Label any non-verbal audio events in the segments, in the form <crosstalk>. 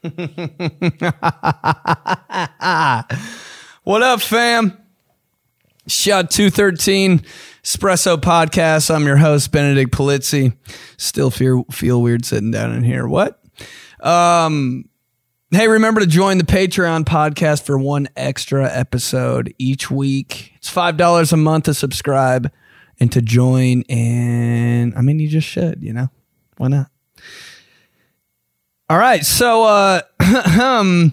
<laughs> what up, fam? Shot 213 Espresso Podcast. I'm your host, Benedict Polizzi. Still feel, feel weird sitting down in here. What? Um, hey, remember to join the Patreon podcast for one extra episode each week. It's $5 a month to subscribe and to join. And I mean, you just should, you know? Why not? All right. So, uh, <clears throat>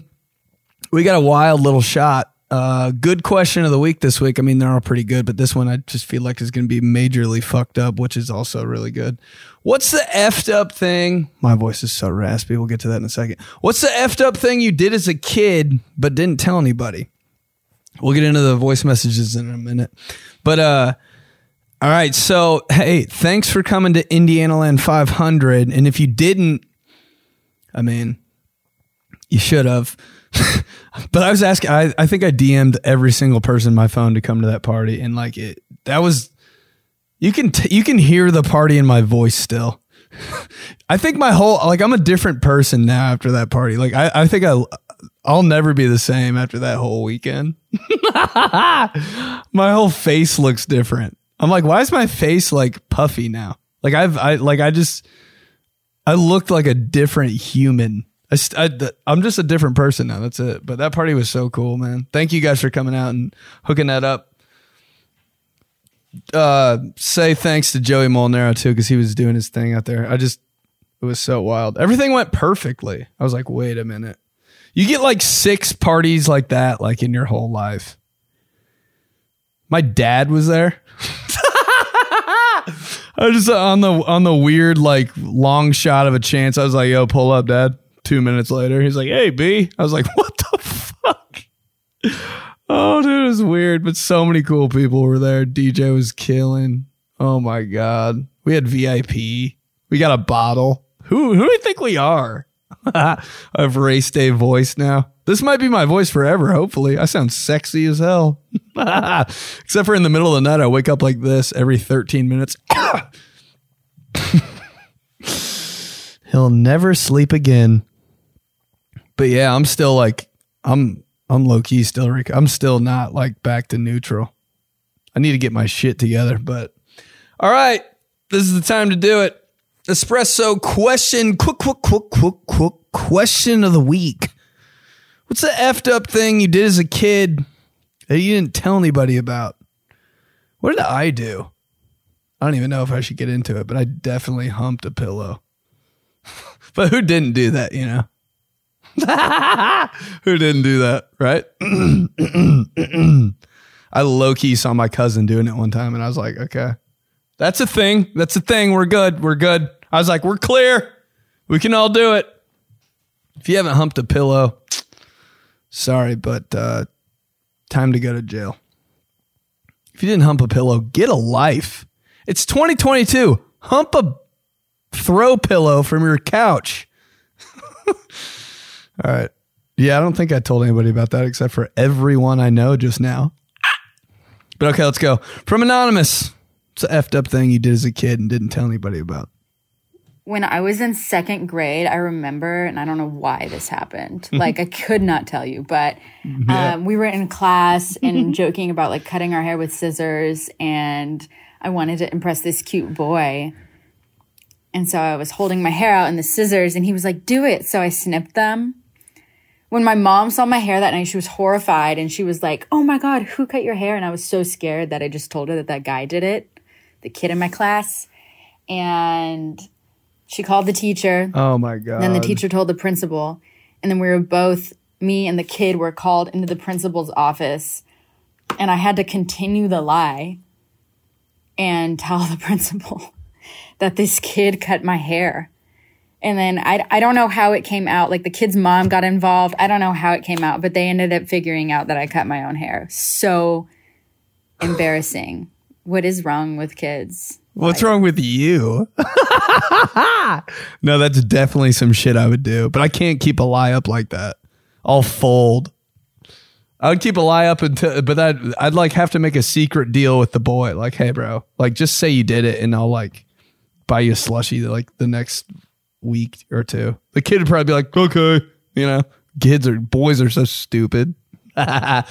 we got a wild little shot. Uh, good question of the week this week. I mean, they're all pretty good, but this one I just feel like is going to be majorly fucked up, which is also really good. What's the effed up thing? My voice is so raspy. We'll get to that in a second. What's the effed up thing you did as a kid but didn't tell anybody? We'll get into the voice messages in a minute. But, uh, all right. So, hey, thanks for coming to Indiana Land 500. And if you didn't, I mean, you should have. <laughs> but I was asking. I, I think I DM'd every single person on my phone to come to that party, and like it, that was. You can t- you can hear the party in my voice still. <laughs> I think my whole like I'm a different person now after that party. Like I, I think I I'll never be the same after that whole weekend. <laughs> my whole face looks different. I'm like, why is my face like puffy now? Like I've I like I just I looked like a different human. I, I, am just a different person now. That's it. But that party was so cool, man. Thank you guys for coming out and hooking that up. Uh, say thanks to Joey Molinaro too, because he was doing his thing out there. I just, it was so wild. Everything went perfectly. I was like, wait a minute. You get like six parties like that, like in your whole life. My dad was there. <laughs> I was just on the on the weird like long shot of a chance. I was like, "Yo, pull up, Dad." Two minutes later, he's like, "Hey, B." I was like, <laughs> "What the fuck?" Oh, dude, it was weird, but so many cool people were there. DJ was killing. Oh my god, we had VIP. We got a bottle. Who who do you think we are? <laughs> I have race day voice now. This might be my voice forever, hopefully. I sound sexy as hell. <laughs> Except for in the middle of the night, I wake up like this every 13 minutes. <coughs> He'll never sleep again. But yeah, I'm still like, I'm, I'm low key still, Rick. I'm still not like back to neutral. I need to get my shit together, but all right, this is the time to do it. Espresso question, quick, quick, quick, quick, quick question of the week. What's the effed up thing you did as a kid that you didn't tell anybody about? What did I do? I don't even know if I should get into it, but I definitely humped a pillow. <laughs> but who didn't do that, you know? <laughs> who didn't do that, right? <clears throat> I low key saw my cousin doing it one time and I was like, okay, that's a thing. That's a thing. We're good. We're good. I was like, we're clear. We can all do it. If you haven't humped a pillow, Sorry, but uh, time to go to jail. If you didn't hump a pillow, get a life. It's 2022. Hump a throw pillow from your couch. <laughs> All right. Yeah, I don't think I told anybody about that except for everyone I know just now. But okay, let's go. From Anonymous. It's an effed up thing you did as a kid and didn't tell anybody about when I was in second grade, I remember, and I don't know why this happened. <laughs> like, I could not tell you, but yeah. um, we were in class and joking about like cutting our hair with scissors, and I wanted to impress this cute boy. And so I was holding my hair out in the scissors, and he was like, Do it. So I snipped them. When my mom saw my hair that night, she was horrified and she was like, Oh my God, who cut your hair? And I was so scared that I just told her that that guy did it, the kid in my class. And she called the teacher. Oh my god. Then the teacher told the principal. And then we were both me and the kid were called into the principal's office and I had to continue the lie and <laughs> tell the principal <laughs> that this kid cut my hair. And then I, I don't know how it came out. Like the kid's mom got involved. I don't know how it came out, but they ended up figuring out that I cut my own hair. So embarrassing. What is wrong with kids? What's wrong with you? <laughs> no, that's definitely some shit I would do, but I can't keep a lie up like that. I'll fold. I would keep a lie up until, but that I'd like have to make a secret deal with the boy. Like, hey, bro, like just say you did it, and I'll like buy you a slushy like the next week or two. The kid would probably be like, okay, You know, kids are boys are so stupid. <laughs> I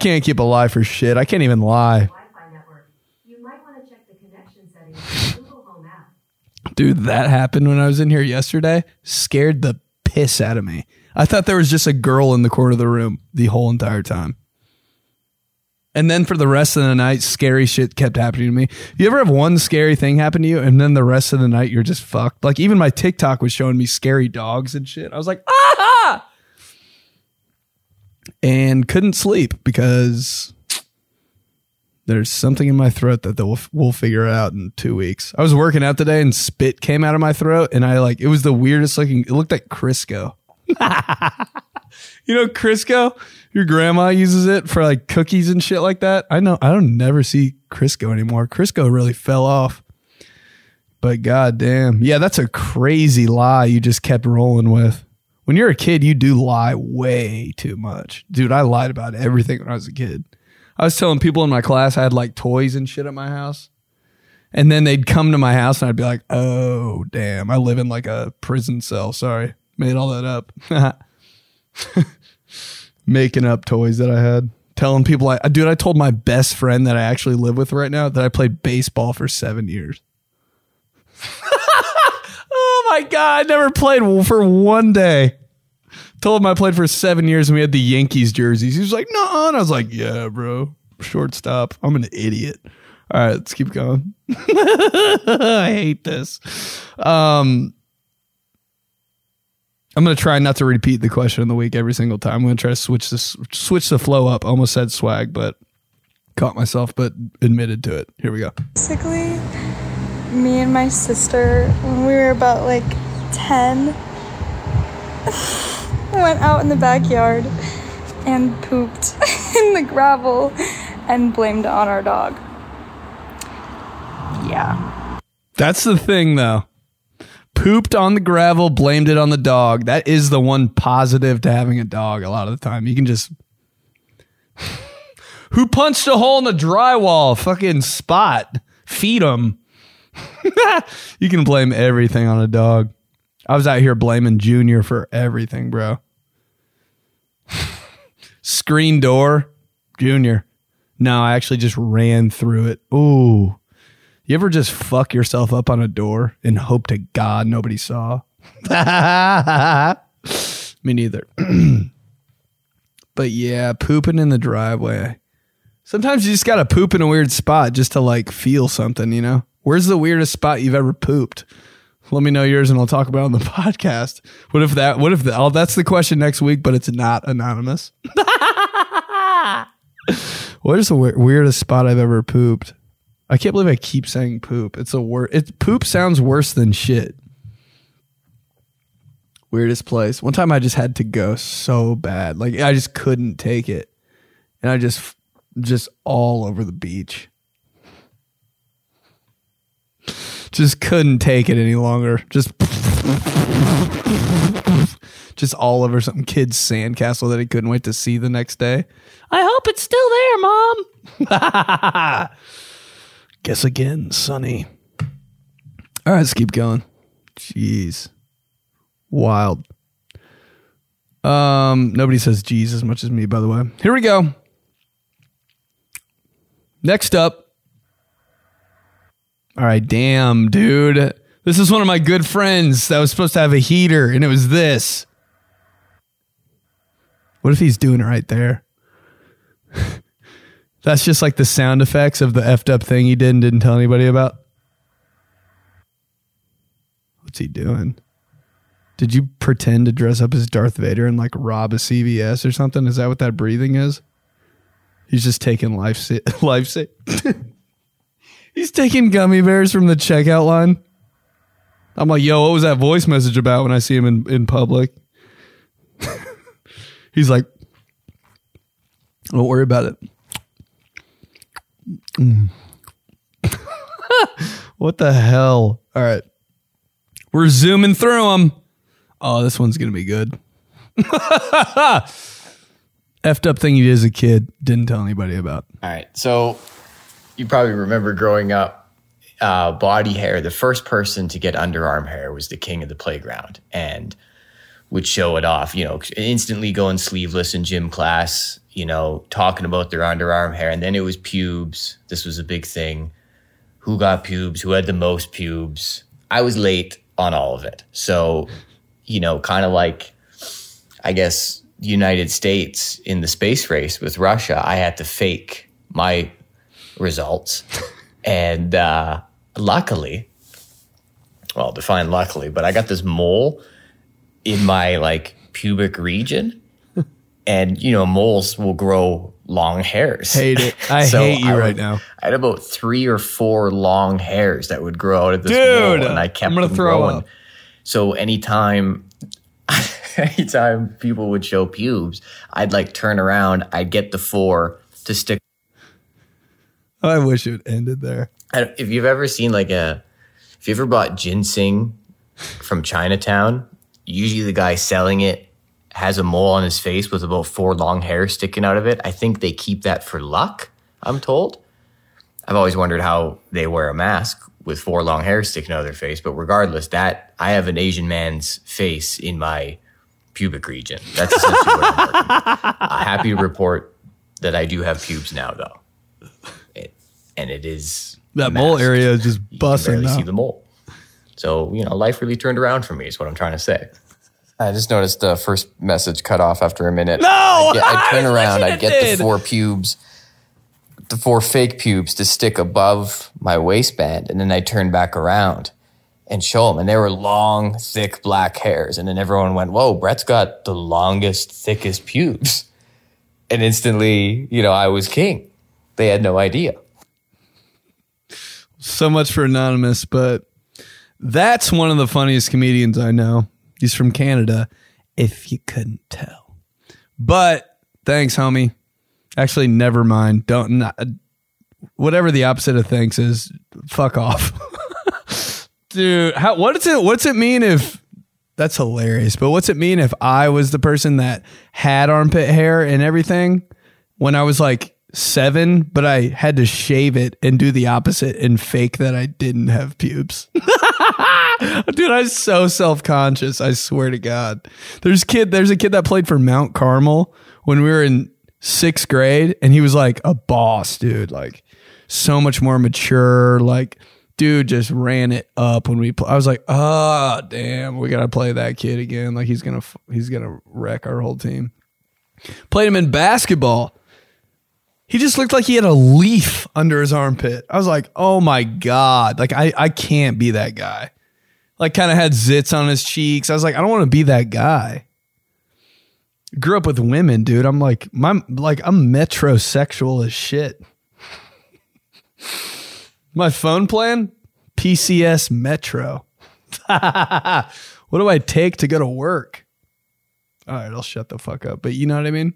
can't keep a lie for shit. I can't even lie. Wi-Fi network. You might want to check the connection settings of the Google Home app. Dude, that happened when I was in here yesterday. Scared the piss out of me. I thought there was just a girl in the corner of the room the whole entire time. And then for the rest of the night, scary shit kept happening to me. You ever have one scary thing happen to you, and then the rest of the night you're just fucked? Like even my TikTok was showing me scary dogs and shit. I was like, ah! And couldn't sleep because there's something in my throat that we'll, we'll figure out in two weeks. I was working out today and spit came out of my throat, and I like it was the weirdest looking. It looked like Crisco. <laughs> you know Crisco? Your grandma uses it for like cookies and shit like that. I know I don't never see Crisco anymore. Crisco really fell off. But goddamn, yeah, that's a crazy lie you just kept rolling with. When you're a kid, you do lie way too much, dude. I lied about everything when I was a kid. I was telling people in my class I had like toys and shit at my house. And then they'd come to my house and I'd be like, oh, damn, I live in like a prison cell. Sorry, made all that up. <laughs> Making up toys that I had. Telling people, I, dude, I told my best friend that I actually live with right now that I played baseball for seven years. <laughs> oh my God, I never played for one day. Told him I played for seven years and we had the Yankees jerseys. He was like, no, and I was like, yeah, bro, shortstop. I'm an idiot. All right, let's keep going. <laughs> I hate this. Um, I'm gonna try not to repeat the question of the week every single time. I'm gonna try to switch this, switch the flow up. Almost said swag, but caught myself, but admitted to it. Here we go. Basically, me and my sister, when we were about like 10, went out in the backyard and pooped <laughs> in the gravel and blamed it on our dog. Yeah. That's the thing, though. Pooped on the gravel, blamed it on the dog. That is the one positive to having a dog. A lot of the time, you can just. <laughs> Who punched a hole in the drywall? Fucking spot. Feed him. <laughs> you can blame everything on a dog. I was out here blaming Junior for everything, bro. Screen door, Junior. No, I actually just ran through it. Ooh. You ever just fuck yourself up on a door and hope to God nobody saw? <laughs> Me neither. <clears throat> but yeah, pooping in the driveway. Sometimes you just gotta poop in a weird spot just to like feel something, you know? Where's the weirdest spot you've ever pooped? Let me know yours and I'll talk about it on the <laughs> podcast. What if that, what if that, oh, that's the question next week, but it's not anonymous? <laughs> what is the we- weirdest spot I've ever pooped? I can't believe I keep saying poop. It's a word. It poop sounds worse than shit. Weirdest place. One time I just had to go so bad. Like I just couldn't take it. And I just just all over the beach. Just couldn't take it any longer. Just just all over some kid's sandcastle that he couldn't wait to see the next day. I hope it's still there, mom. <laughs> Guess again, Sonny. All right, let's keep going. Jeez. Wild. Um, nobody says Jeez as much as me, by the way. Here we go. Next up. All right, damn, dude. This is one of my good friends that was supposed to have a heater, and it was this. What if he's doing it right there? <laughs> That's just like the sound effects of the effed up thing he did and didn't tell anybody about. What's he doing? Did you pretend to dress up as Darth Vader and like rob a CVS or something? Is that what that breathing is? He's just taking life sa- <laughs> life sa- <laughs> He's taking gummy bears from the checkout line. I'm like, yo, what was that voice message about when I see him in, in public? <laughs> He's like, don't worry about it. Mm. <laughs> what the hell? All right. We're zooming through them. Oh, this one's going to be good. <laughs> Effed up thing you did as a kid, didn't tell anybody about. All right. So you probably remember growing up, uh, body hair, the first person to get underarm hair was the king of the playground. And would show it off, you know, instantly going sleeveless in gym class, you know, talking about their underarm hair. And then it was pubes. This was a big thing. Who got pubes? Who had the most pubes? I was late on all of it. So, you know, kind of like, I guess, United States in the space race with Russia, I had to fake my results. and uh, luckily, well, define luckily, but I got this mole in my like pubic region. And you know, moles will grow long hairs. Hate it. I <laughs> hate you would- right now. I had about three or four long hairs that would grow out of this Dude, mole, and I kept I'm gonna them throw growing. up. So anytime, <laughs> anytime people would show pubes, I'd like turn around, I'd get the four to stick. I wish it ended there. If you've ever seen like a, if you ever bought ginseng from Chinatown, usually the guy selling it has a mole on his face with about four long hairs sticking out of it. I think they keep that for luck. I'm told. I've always wondered how they wear a mask with four long hairs sticking out of their face. But regardless, that I have an Asian man's face in my pubic region. That's essentially what I'm working. Uh, happy to report that I do have pubes now, though, and it is That mole area is just busting. You can busting barely see the mole. So you know, life really turned around for me. Is what I'm trying to say. I just noticed the first message cut off after a minute. No! I'd, get, I'd <laughs> turn I around, I'd get did. the four pubes, the four fake pubes to stick above my waistband, and then I turn back around and show them, and they were long, thick black hairs, and then everyone went, "Whoa, Brett's got the longest, thickest pubes," and instantly, you know, I was king. They had no idea. So much for anonymous, but that's one of the funniest comedians I know. He's from Canada, if you couldn't tell. But thanks, homie. Actually, never mind. Don't not, whatever the opposite of thanks is. Fuck off, <laughs> dude. How does it? What's it mean if? That's hilarious. But what's it mean if I was the person that had armpit hair and everything when I was like seven, but I had to shave it and do the opposite and fake that I didn't have pubes. <laughs> Dude, I was so self conscious. I swear to God. There's kid. There's a kid that played for Mount Carmel when we were in sixth grade, and he was like a boss, dude. Like so much more mature. Like, dude, just ran it up when we. Pl- I was like, oh damn, we gotta play that kid again. Like he's gonna he's gonna wreck our whole team. Played him in basketball. He just looked like he had a leaf under his armpit. I was like, oh my God. Like, I, I can't be that guy. Like, kind of had zits on his cheeks. I was like, I don't want to be that guy. Grew up with women, dude. I'm like, my, like, I'm metrosexual as shit. my phone plan, PCS Metro. <laughs> what do I take to go to work? All right, I'll shut the fuck up. But you know what I mean?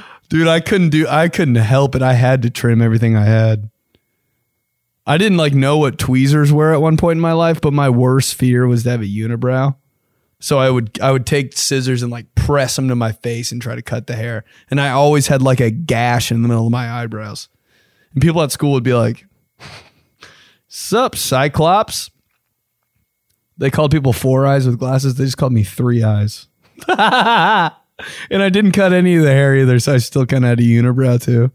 <laughs> Dude, I couldn't do I couldn't help it. I had to trim everything I had. I didn't like know what tweezers were at one point in my life, but my worst fear was to have a unibrow. So I would I would take scissors and like press them to my face and try to cut the hair. And I always had like a gash in the middle of my eyebrows. And people at school would be like, Sup, Cyclops? They called people four eyes with glasses. They just called me three eyes. <laughs> and I didn't cut any of the hair either, so I still kind of had a unibrow too.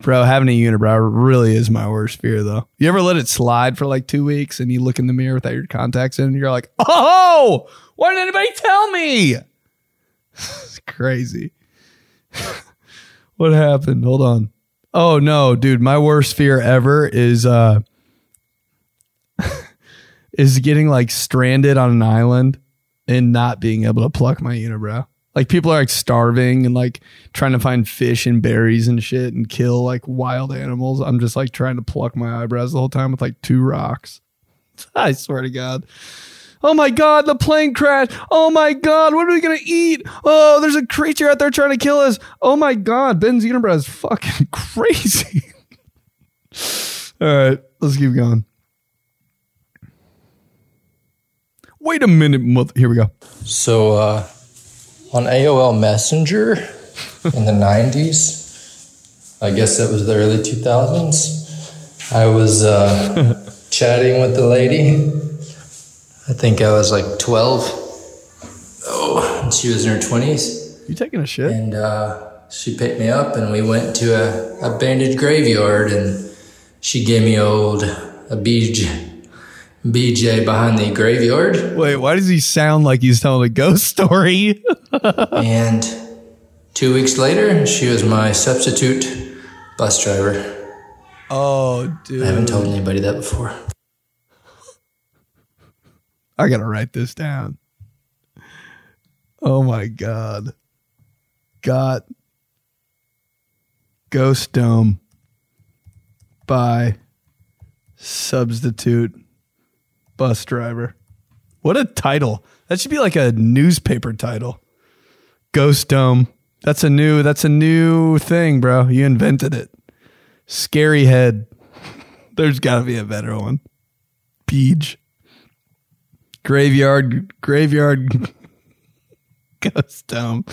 Bro, having a unibrow really is my worst fear, though. You ever let it slide for like two weeks and you look in the mirror without your contacts in and you're like, oh, why didn't anybody tell me? <laughs> it's crazy. <laughs> what happened? Hold on. Oh no, dude, my worst fear ever is uh <laughs> is getting like stranded on an island and not being able to pluck my unibrow. Like people are like starving and like trying to find fish and berries and shit and kill like wild animals. I'm just like trying to pluck my eyebrows the whole time with like two rocks. <laughs> I swear to God. Oh my God, the plane crashed. Oh my God, what are we going to eat? Oh, there's a creature out there trying to kill us. Oh my God, Ben's unibrow is fucking <laughs> crazy. All right, let's keep going. Wait a minute. mother- Here we go. So uh, on AOL Messenger in the 90s, I guess that was the early 2000s, I was uh, <laughs> chatting with the lady. I think I was like 12. Oh, and she was in her 20s. You taking a shit? And uh, she picked me up, and we went to a abandoned graveyard, and she gave me old a BJ, BJ behind the graveyard. Wait, why does he sound like he's telling a ghost story? <laughs> and two weeks later, she was my substitute bus driver. oh, dude. I haven't told anybody that before. I gotta write this down. Oh my god. Got Ghost Dome by substitute bus driver. What a title. That should be like a newspaper title. Ghost Dome. That's a new that's a new thing, bro. You invented it. Scary head. There's gotta be a better one. Peach graveyard graveyard <laughs> ghost dome.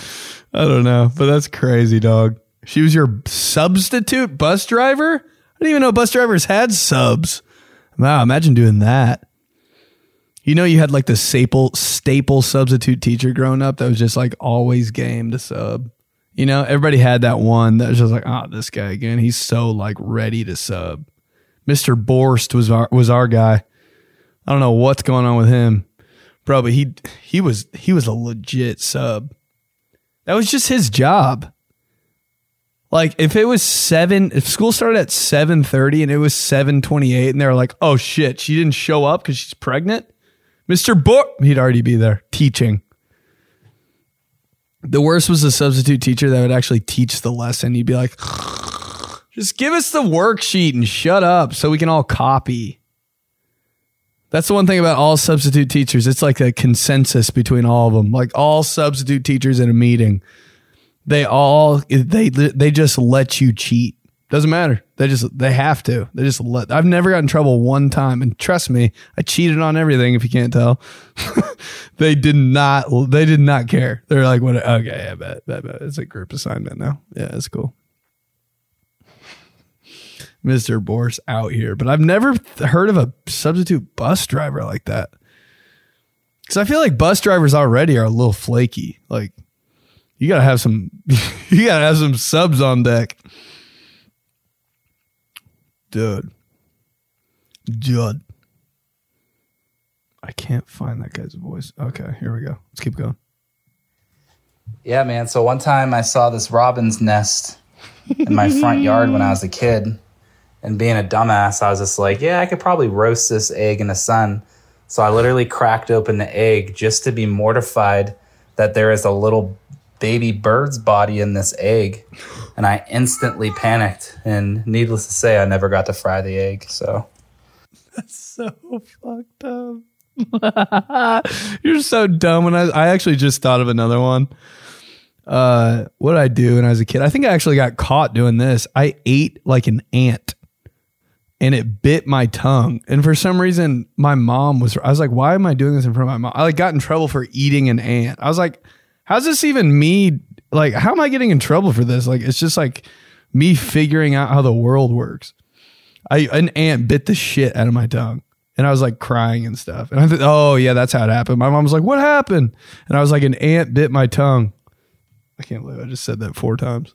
I don't know, but that's crazy, dog. She was your substitute bus driver. I didn't even know bus drivers had subs. Wow, imagine doing that. You know, you had like the staple staple substitute teacher growing up that was just like always game to sub. You know, everybody had that one that was just like, oh, this guy again. He's so like ready to sub. Mr. Borst was our was our guy. I don't know what's going on with him, bro. But he he was he was a legit sub. That was just his job. Like if it was seven, if school started at seven thirty and it was seven twenty eight, and they were like, "Oh shit, she didn't show up because she's pregnant," Mister Book, he'd already be there teaching. The worst was the substitute teacher that would actually teach the lesson. He'd be like, <sighs> "Just give us the worksheet and shut up, so we can all copy." That's the one thing about all substitute teachers. It's like a consensus between all of them. Like all substitute teachers in a meeting, they all they they just let you cheat. Doesn't matter. They just they have to. They just let. I've never got in trouble one time, and trust me, I cheated on everything. If you can't tell, <laughs> they did not. They did not care. They're like, "What? Okay, I bet, bet, bet. It's a group assignment now. Yeah, it's cool." Mr. Borse out here, but I've never heard of a substitute bus driver like that. Because I feel like bus drivers already are a little flaky. Like, you gotta have some, <laughs> you gotta have some subs on deck, dude. Judd. I can't find that guy's voice. Okay, here we go. Let's keep going. Yeah, man. So one time I saw this robin's nest in my front yard when I was a kid. And being a dumbass, I was just like, yeah, I could probably roast this egg in the sun. So I literally cracked open the egg just to be mortified that there is a little baby bird's body in this egg. And I instantly panicked. And needless to say, I never got to fry the egg. So that's so fucked up. <laughs> You're so dumb. When I, I actually just thought of another one. Uh, what did I do when I was a kid? I think I actually got caught doing this. I ate like an ant and it bit my tongue. And for some reason, my mom was, I was like, why am I doing this in front of my mom? I like got in trouble for eating an ant. I was like, how's this even me? Like, how am I getting in trouble for this? Like, it's just like me figuring out how the world works. I, an ant bit the shit out of my tongue. And I was like crying and stuff. And I thought, oh, yeah, that's how it happened. My mom was like, what happened? And I was like, an ant bit my tongue. I can't believe I just said that four times.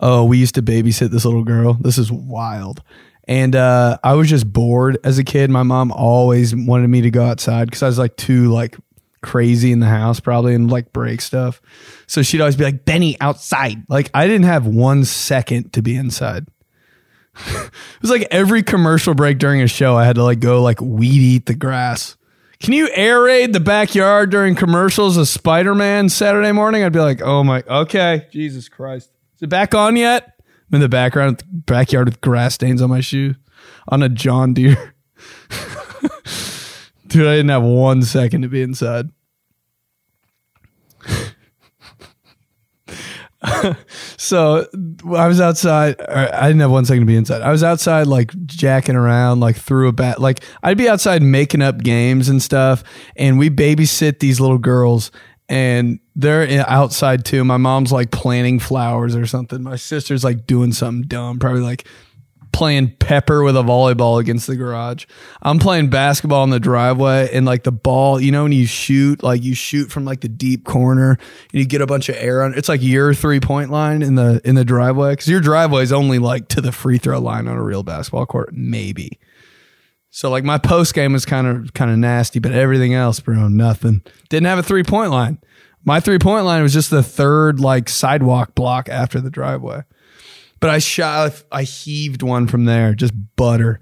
Oh, we used to babysit this little girl. This is wild. And uh, I was just bored as a kid. My mom always wanted me to go outside because I was like too like crazy in the house probably and like break stuff. So she'd always be like, Benny, outside. Like I didn't have one second to be inside. <laughs> it was like every commercial break during a show, I had to like go like weed eat the grass. Can you air raid the backyard during commercials of Spider Man Saturday morning? I'd be like, oh my, okay, Jesus Christ. Is it back on yet? I'm in the background, backyard with grass stains on my shoe on a John Deere. <laughs> Dude, I didn't have one second to be inside. <laughs> so I was outside. I didn't have one second to be inside. I was outside, like jacking around, like through a bat. Like I'd be outside making up games and stuff. And we babysit these little girls, and they're outside too. My mom's like planting flowers or something. My sister's like doing something dumb, probably like playing pepper with a volleyball against the garage. I'm playing basketball in the driveway and like the ball, you know, when you shoot, like you shoot from like the deep corner and you get a bunch of air on it's like your three point line in the in the driveway. Because your driveway is only like to the free throw line on a real basketball court, maybe. So like my post game was kind of kind of nasty, but everything else, bro, nothing. Didn't have a three point line. My three point line was just the third like sidewalk block after the driveway. But I shot, I heaved one from there, just butter.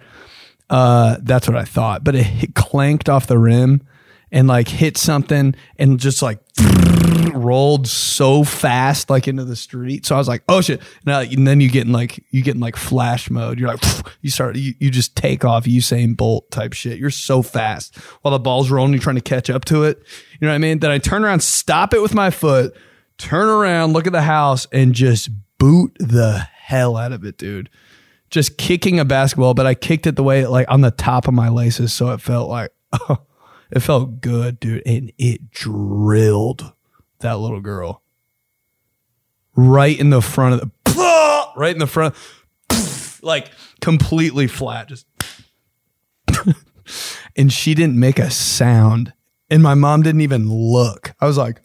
Uh, that's what I thought. But it clanked off the rim and like hit something and just like <laughs> rolled so fast like into the street. So I was like, oh shit. Now, and then you get in like, you get in like flash mode. You're like, <laughs> you start, you, you just take off Usain Bolt type shit. You're so fast while the ball's rolling. You're trying to catch up to it. You know what I mean? Then I turn around, stop it with my foot, turn around, look at the house and just boot the hell out of it, dude. Just kicking a basketball, but I kicked it the way like on the top of my laces. So it felt like, <laughs> it felt good, dude. And it drilled that little girl right in the front of the, <laughs> right in the front, <laughs> like completely flat, just. and she didn't make a sound. And my mom didn't even look. I was like,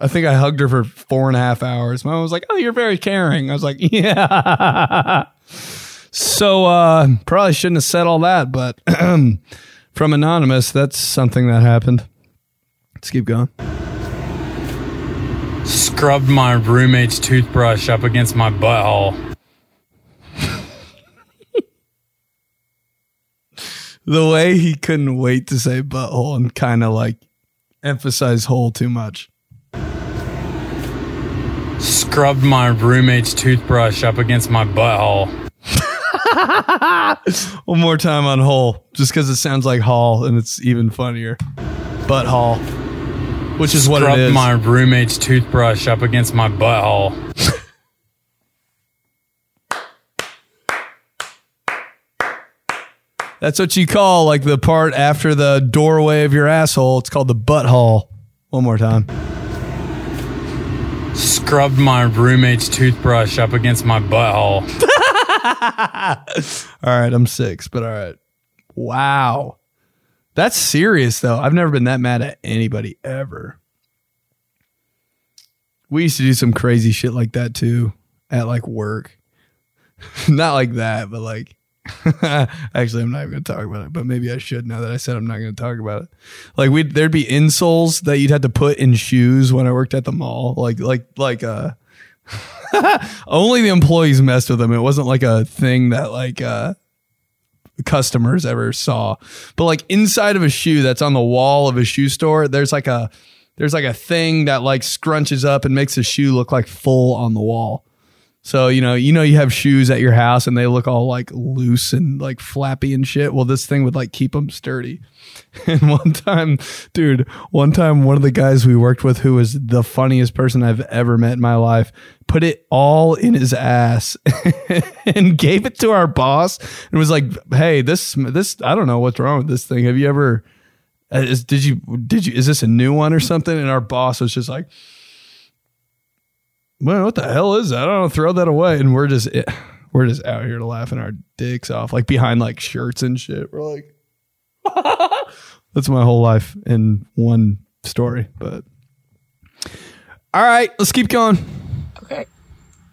I think I hugged her for four and a half hours. My mom was like, Oh, you're very caring. I was like, <laughs> Yeah. so uh probably shouldn't have said all that, but <clears throat> from Anonymous, that's something that happened. Let's keep going. Scrubbed my roommate's toothbrush up against my butthole. <laughs> The way he couldn't wait to say butthole and kind of like emphasize hole too much. Scrubbed my roommate's toothbrush up against my butthole. <laughs> One more time on hole, just because it sounds like hall and it's even funnier. Butt hall, which is what it Scrubbed is. my roommate's toothbrush up against my butthole. <laughs> That's what you call like the part after the doorway of your asshole. It's called the butthole. One more time. Scrubbed my roommate's toothbrush up against my butthole. <laughs> All right, I'm six, but all right. Wow. That's serious though. I've never been that mad at anybody ever. We used to do some crazy shit like that too at like work. <laughs> not like that, but like <laughs> actually I'm not even gonna talk about it, but maybe I should now that I said I'm not gonna talk about it. Like we there'd be insoles that you'd have to put in shoes when I worked at the mall. Like like like uh <laughs> only the employees messed with them. It wasn't like a thing that like uh customers ever saw. But like inside of a shoe that's on the wall of a shoe store, there's like a there's like a thing that like scrunches up and makes the shoe look like full on the wall. So, you know, you know you have shoes at your house and they look all like loose and like flappy and shit. Well, this thing would like keep them sturdy. <laughs> And one time, dude, one time one of the guys we worked with who was the funniest person I've ever met in my life put it all in his ass <laughs> and gave it to our boss and was like, "Hey, this this I don't know what's wrong with this thing. Have you ever uh, is, did you did you is this a new one or something?" And our boss was just like, "Well, what the hell is that? I don't know, throw that away." And we're just eh, we're just out here laughing our dicks off like behind like shirts and shit. We're like <laughs> that's my whole life in one story, but all right, let's keep going. Okay.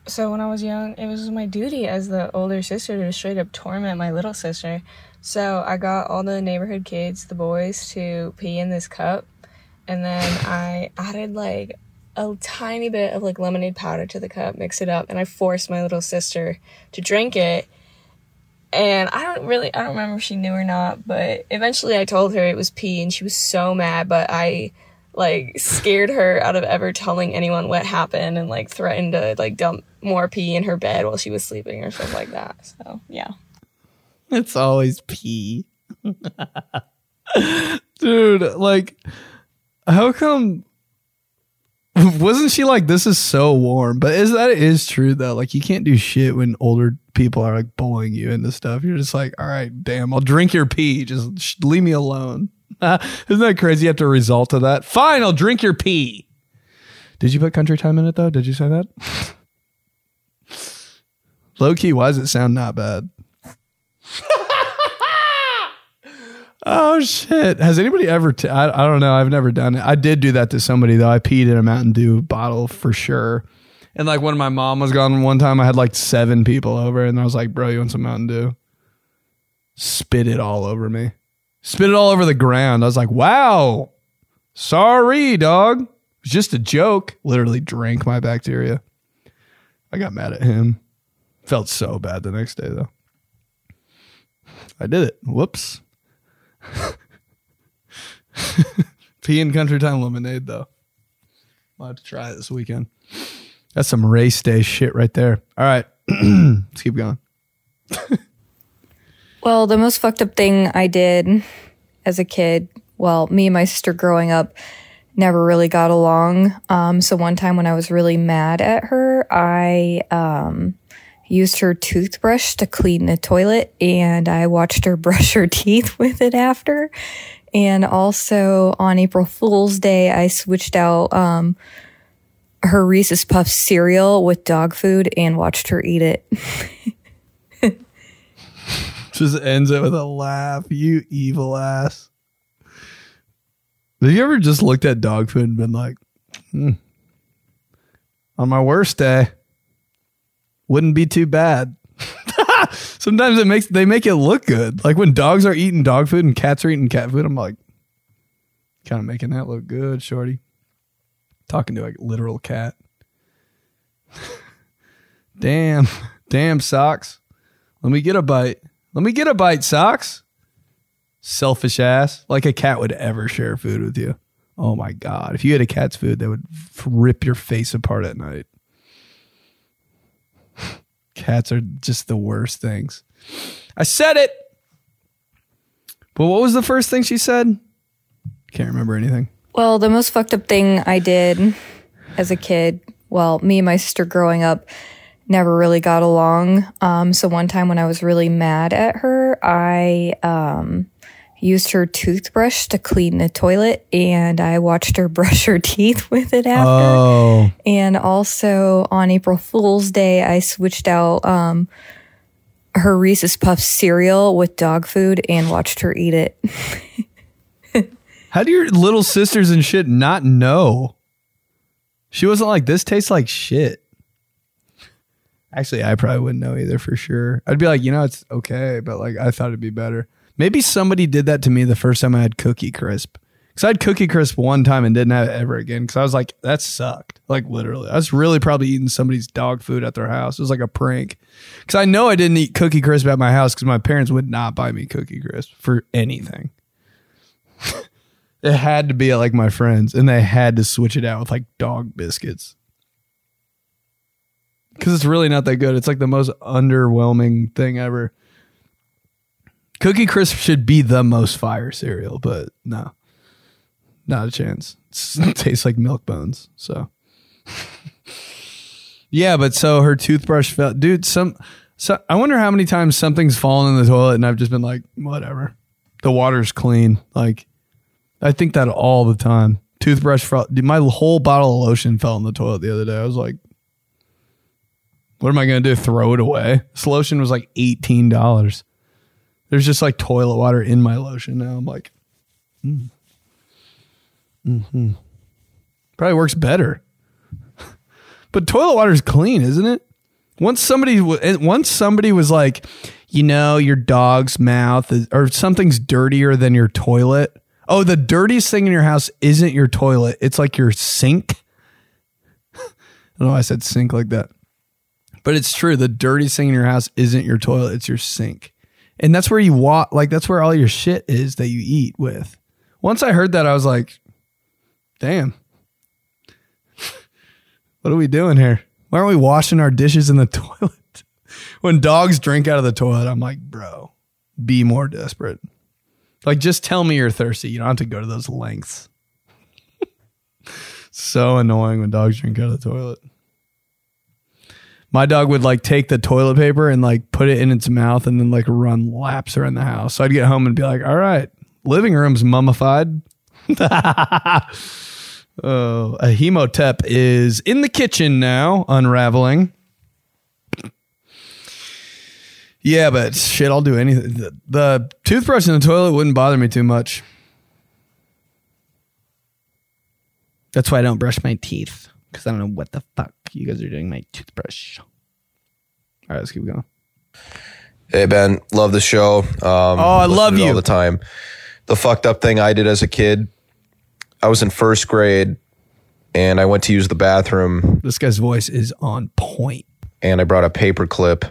So when I was young, it was my duty as the older sister to straight up torment my little sister. So I got all the neighborhood kids, the boys, to pee in this cup, and then I added like a tiny bit of like lemonade powder to the cup, mix it up, and I forced my little sister to drink it. And I don't really, I don't remember if she knew or not, but eventually I told her it was pee, and she was so mad. But I like scared her out of ever telling anyone what happened, and like threatened to like dump more pee in her bed while she was sleeping or something like that. So yeah. It's always pee. <laughs> Dude, like, how come? <laughs> Wasn't she like, this is so warm? But is that is true though? Like, you can't do shit when older people are like bullying you into stuff. You're just like, all right, damn, I'll drink your pee. Just sh- leave me alone. <laughs> Isn't that crazy? You have to result to that. Fine, I'll drink your pee. Did you put country time in it though? Did you say that? <laughs> Low key, why does it sound not bad? Oh shit! Has anybody ever? I don't know. I've never done it. I did do that to somebody though. I peed in a Mountain Dew bottle for sure. And like when my mom was gone one time, I had like seven people over, and I was like, "Bro, you want some Mountain Dew?" Spit it all over me. Spit it all over the ground. I was like, "Wow, sorry, dog. It was just a joke." Literally drank my bacteria. I got mad at him. Felt so bad the next day though. I did it. Whoops. <laughs> Pee and Country Time lemonade though. I'll have to try it this weekend. That's some race day shit right there. All right. <clears throat> Let's keep going. <laughs> Well, the most fucked up thing I did as a kid, well, me and my sister growing up never really got along. Um, so one time when I was really mad at her, I um, used her toothbrush to clean the toilet and I watched her <laughs> brush her teeth with it after. And also on April Fool's Day, I switched out um, her Reese's Puffs cereal with dog food and watched her eat it. <laughs> Just ends it with a laugh. You evil ass. Have you ever just looked at dog food and been like, hmm, on my worst day, wouldn't be too bad. <laughs> Sometimes it makes they make it look good. Like when dogs are eating dog food and cats are eating cat food, I'm like, kind of making that look good, shorty. Talking to a literal cat. <laughs> damn, damn socks. Let me get a bite. Let me get a bite, socks. Selfish ass. Like a cat would ever share food with you. Oh my God. If you had a cat's food, that would rip your face apart at night. Cats are just the worst things. I said it. But what was the first thing she said? Can't remember anything. Well, the most fucked up thing I did as a kid, well, me and my sister growing up never really got along. Um, so one time when I was really mad at her, I um, used her toothbrush to clean the toilet and I watched her <laughs> brush her teeth with it after. Oh. And also on April Fool's Day, I switched out um, her Reese's Puffs cereal with dog food and watched her eat it. <laughs> How do your little sisters and shit not know? She wasn't like, this tastes like shit. Actually, I probably wouldn't know either for sure. I'd be like, you know, it's okay, but like, I thought it'd be better. Maybe somebody did that to me the first time I had Cookie Crisp. Because I had Cookie Crisp one time and didn't have it ever again. Because I was like, that sucked. Like, literally. I was really probably eating somebody's dog food at their house. It was like a prank. Because I know I didn't eat Cookie Crisp at my house because my parents would not buy me Cookie Crisp for anything. <laughs> it had to be at like my friends, and they had to switch it out with like dog biscuits. Because it's really not that good. It's like the most underwhelming thing ever. Cookie Crisp should be the most fire cereal, but no, not a chance. <laughs> It tastes like milk bones. So, <laughs> yeah, but so her toothbrush fell, dude. Some, so I wonder how many times something's fallen in the toilet, and I've just been like, whatever. The water's clean. Like, I think that all the time. Toothbrush fell. My whole bottle of lotion fell in the toilet the other day. I was like, what am I going to do? Throw it away? This lotion was like eighteen dollars. There's just like toilet water in my lotion now. I'm like, mm. hmm probably works better. <laughs> but toilet water is clean, isn't it? Once somebody once somebody was like, you know, your dog's mouth is, or something's dirtier than your toilet. Oh, the dirtiest thing in your house isn't your toilet. It's like your sink. <laughs> I don't know why I said sink like that. But it's true. The dirtiest thing in your house isn't your toilet, it's your sink. And that's where you walk, like, that's where all your shit is that you eat with. Once I heard that, I was like, damn. <laughs> what are we doing here? Why aren't we washing our dishes in the <laughs> toilet? when dogs drink out of the toilet, I'm like, bro, be more desperate. Like, just tell me you're thirsty. You don't have to go to those lengths. <laughs> so annoying when dogs drink out of the toilet my dog would like take the toilet paper and like put it in its mouth and then like run laps around the house. So I'd get home and be like, all right, living room's mummified. <laughs> oh, Imhotep is in the kitchen now, unraveling. Yeah, but shit, I'll do anything. The, the toothbrush in the toilet wouldn't bother me too much. That's why I don't brush my teeth because I don't know what the fuck you guys are doing my toothbrush. All right, let's keep going. Hey Ben, love the show. Um, oh, I love you all the time. The fucked up thing I did as a kid. I was in first grade, and I went to use the bathroom. This guy's voice is on point. And I brought a paper clip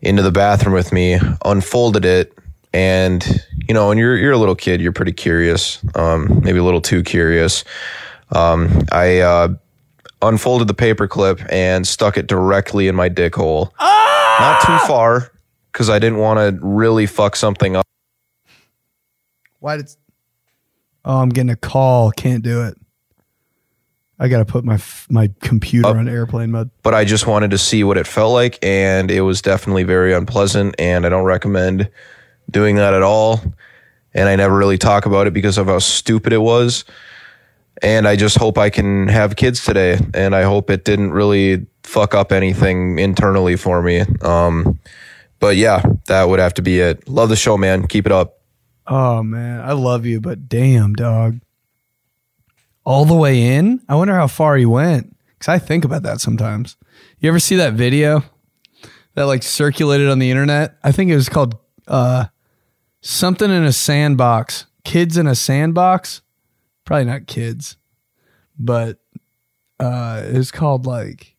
into the bathroom with me, unfolded it, and you know, when you're you're a little kid, you're pretty curious, um, maybe a little too curious. Um, I uh, unfolded the paperclip and stuck it directly in my dick hole. Ah! Not too far, because I didn't want to really fuck something up. Why did? Oh, I'm getting a call. Can't do it. I got to put my f- my computer oh. on airplane mode. but I just wanted to see what it felt like, and it was definitely very unpleasant. And I don't recommend doing that at all. And I never really talk about it because of how stupid it was. And I just hope I can have kids today, and I hope it didn't really fuck up anything internally for me. Um, but yeah, that would have to be it. Love the show, man. Keep it up. Oh man, I love you, but damn, dog. All the way in? I wonder how far he went. Cause I think about that sometimes. You ever see that video that like circulated on the internet? I think it was called uh something in a sandbox. Kids in a sandbox. Probably not kids, but uh it was called like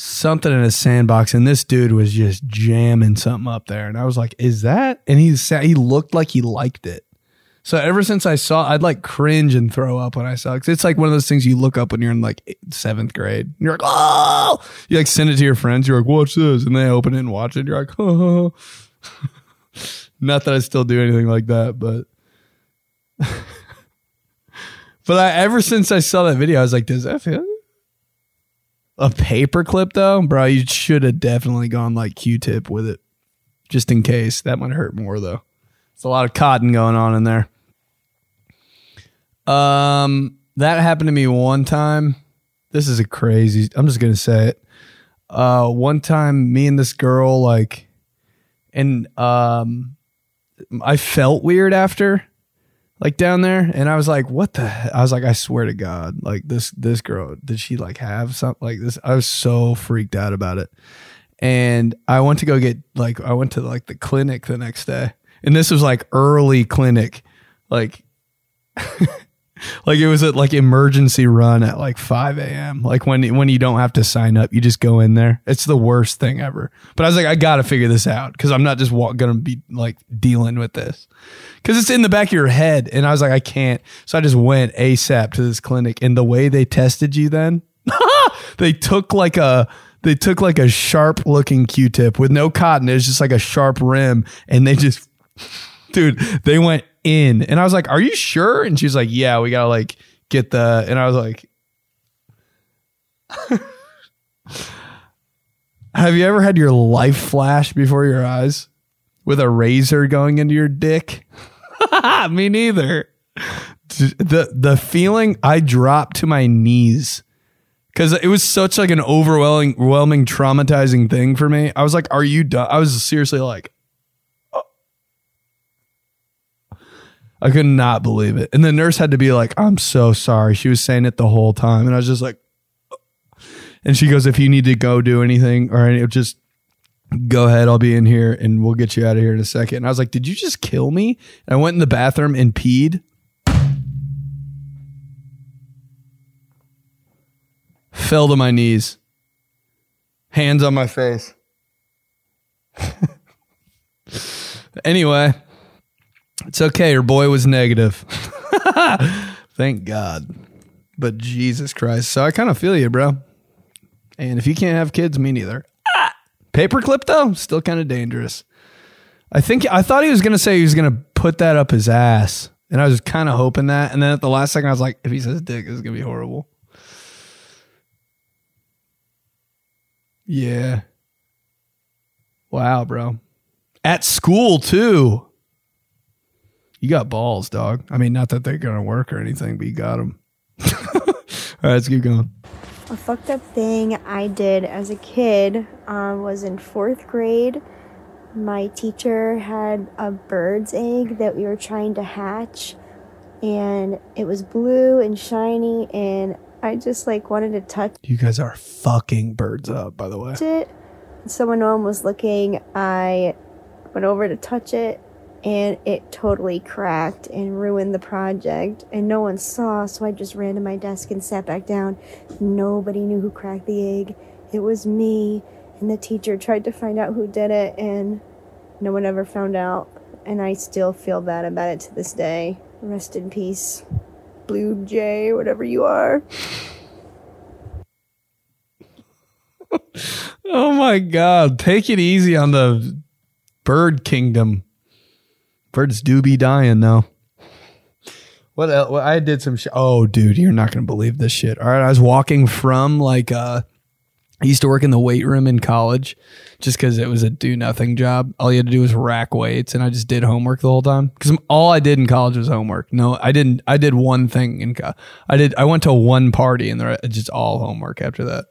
something in a sandbox and this dude was just jamming something up there and i was like is that? And he he looked like he liked it. So ever since i saw i'd like cringe and throw up when i saw it it's like one of those things you look up when you're in like seventh grade. You're like oh! You like send it to your friends you're like watch this and they open it and watch it you're like oh <laughs> not that i still do anything like that but <laughs> but I, ever since i saw that video i was like does that feel a paper clip though, bro, you should have definitely gone like Q-tip with it, just in case. That might hurt more though. It's a lot of cotton going on in there. Um, that happened to me one time. This is a crazy. I'm just gonna say it. Uh, one time, me and this girl like, and um, I felt weird after like down there and i was like what the he-? i was like i swear to god like this this girl did she like have something like this i was so freaked out about it and i went to go get like i went to like the clinic the next day and this was like early clinic like <laughs> like it was at like emergency run at like 5 a.m like when when you don't have to sign up you just go in there. It's the worst thing ever. But i was like i gotta figure this out because i'm not just wa- gonna be like dealing with this. Because it's in the back of your head and i was like i can't. So i just went asap to this clinic and the way they tested you then <laughs> they took like a they took like a sharp looking q-tip with no cotton. It was just like a sharp rim and they just dude they went in. And i was like are you sure? And she's like yeah we gotta like get the and i was like <laughs> have you ever had your life flash before your eyes with a razor going into your dick? <laughs> Me neither. The the feeling i dropped to my knees. Because it was such like an overwhelming overwhelming traumatizing thing for me. I was like are you done? I was seriously like I could not believe it. And the nurse had to be like, I'm so sorry. She was saying it the whole time. And I was just like, uh. and she goes, if you need to go do anything or any, just go ahead. I'll be in here and we'll get you out of here in a second. And I was like, did you just kill me? And I went in the bathroom and peed. Fell to my knees, hands on my face. <laughs> anyway. It's okay. Your boy was negative. <laughs> Thank God. But Jesus Christ. So I kind of feel you, bro. And if you can't have kids, me neither. Ah! Paperclip, though, still kind of dangerous. I think I thought he was going to say he was going to put that up his ass. And I was kind of hoping that. And then at the last second, I was like, if he says dick, it's going to be horrible. Yeah. Wow, bro. At school, too. You got balls, dog. I mean, not that they're gonna work or anything, but you got them. <laughs> All right, let's keep going. A fucked up thing I did as a kid um, was in fourth grade. My teacher had a bird's egg that we were trying to hatch, and it was blue and shiny, and I just like wanted to touch You guys are fucking birds up, by the way. it. Someone no one was looking. I went over to touch it, and it totally cracked and ruined the project. And no one saw, so I just ran to my desk and sat back down. Nobody knew who cracked the egg. It was me. And the teacher tried to find out who did it, and no one ever found out. And I still feel bad about it to this day. Rest in peace, Blue Jay, whatever you are. <laughs> Oh my god, take it easy on the bird kingdom. Birds do be dying though. What else? Well, I did some shit. Oh, dude, you're not gonna believe this shit. All right, I was walking from like uh, I used to work in the weight room in college, just because it was a do nothing job. All you had to do was rack weights, and I just did homework the whole time. Because all I did in college was homework. No, I didn't. I did one thing in. Co- I did. I went to one party, and the just all homework after that.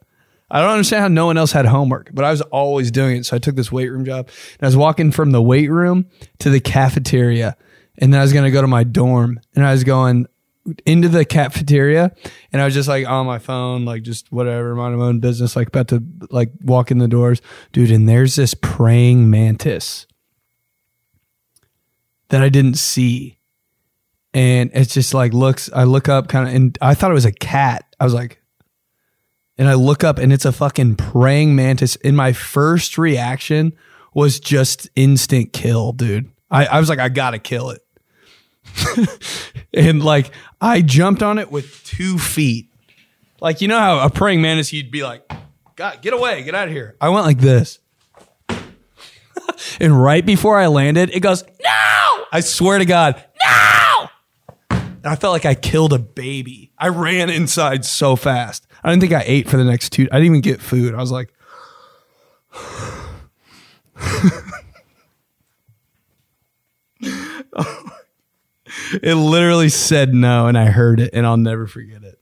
I don't understand how no one else had homework, but I was always doing it. So I took this weight room job and I was walking from the weight room to the cafeteria. And then I was going to go to my dorm and I was going into the cafeteria and I was just like on my phone, like just whatever, my own business, like about to like walk in the doors. Dude, and there's this praying mantis that I didn't see. And it's just like looks, I look up kind of, and I thought it was a cat. I was like, and I look up and it's a fucking praying mantis. And my first reaction was just instant kill, dude. I, I was like, I gotta kill it. <laughs> and like, I jumped on it with two feet. Like, you know how a praying mantis, you'd be like, God, get away, get out of here. I went like this. <laughs> and right before I landed, it goes, no! I swear to God, no! I felt like I killed a baby. I ran inside so fast. I didn't think I ate for the next two. I didn't even get food. I was like, <sighs> it literally said no, and I heard it, and I'll never forget it.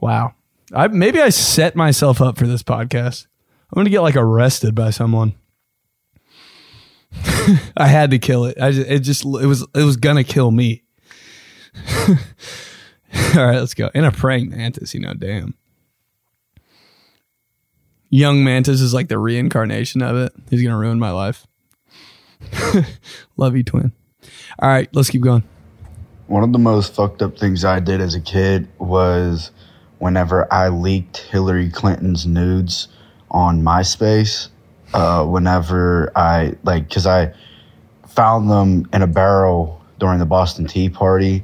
Wow. I maybe I set myself up for this podcast. I'm gonna get like arrested by someone. <laughs> I had to kill it. I just, it just it was it was gonna kill me. <laughs> All right, let's go. And a praying mantis, you know, damn. Young mantis is like the reincarnation of it. He's gonna ruin my life. <laughs> Love you, twin. All right, let's keep going. One of the most fucked up things I did as a kid was whenever I leaked Hillary Clinton's nudes on MySpace. Uh, whenever I like, because I found them in a barrel during the Boston Tea Party,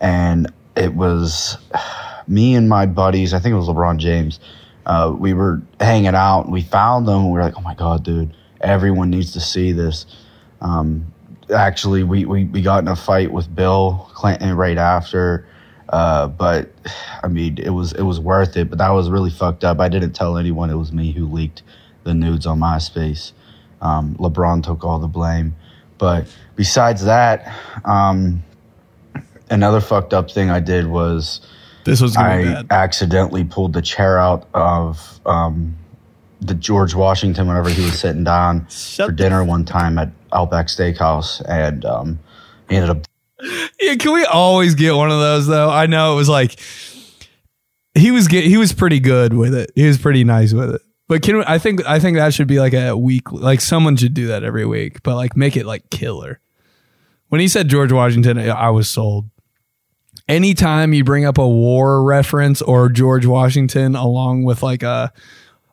and it was me and my buddies. I think it was LeBron James. Uh, we were hanging out. We found them. We were like, "Oh my god, dude! Everyone needs to see this." Um, actually, we, we we got in a fight with Bill Clinton right after. Uh, but I mean, it was it was worth it. But that was really fucked up. I didn't tell anyone. It was me who leaked the nudes on MySpace. Um, LeBron took all the blame. But besides that, um, another fucked up thing I did was this was I accidentally pulled the chair out of um, the George Washington whenever he was sitting down for dinner one time at Outback Steakhouse, and um, he ended up Yeah, can we always get one of those though? I know it was like he was get, he was pretty good with it. He was pretty nice with it. But can I think I think that should be like a week like someone should do that every week, but like make it like killer. When he said George Washington, I was sold. Anytime you bring up a war reference or George Washington along with like a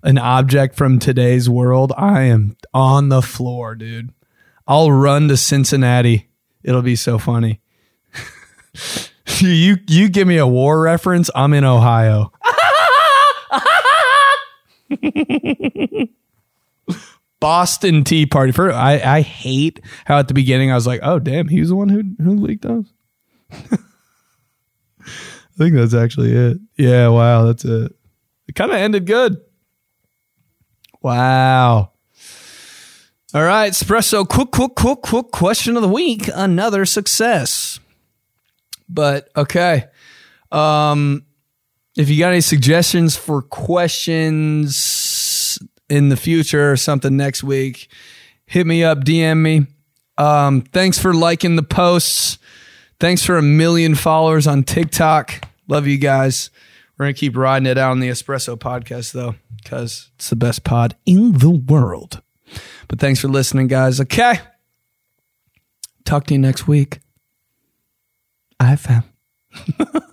an object from today's world, I am on the floor, dude. I'll run to Cincinnati. It'll be so funny. <laughs> you you give me a war reference, I'm in Ohio. <laughs> <laughs> Boston Tea Party. For I, I hate how at the beginning I was like, oh damn, he was the one who who leaked those. <laughs> I think that's actually it. Yeah, wow, that's it. It kind of ended good. Wow. All right, espresso. Quick, quick, quick, quick question of the week. Another success. But okay. Um if you got any suggestions for questions in the future or something next week, hit me up, DM me. Um, thanks for liking the posts. Thanks for a million followers on TikTok. Love you guys. We're going to keep riding it out on the Espresso podcast, though, because it's the best pod in the world. But thanks for listening, guys. Okay. Talk to you next week. I fam. <laughs>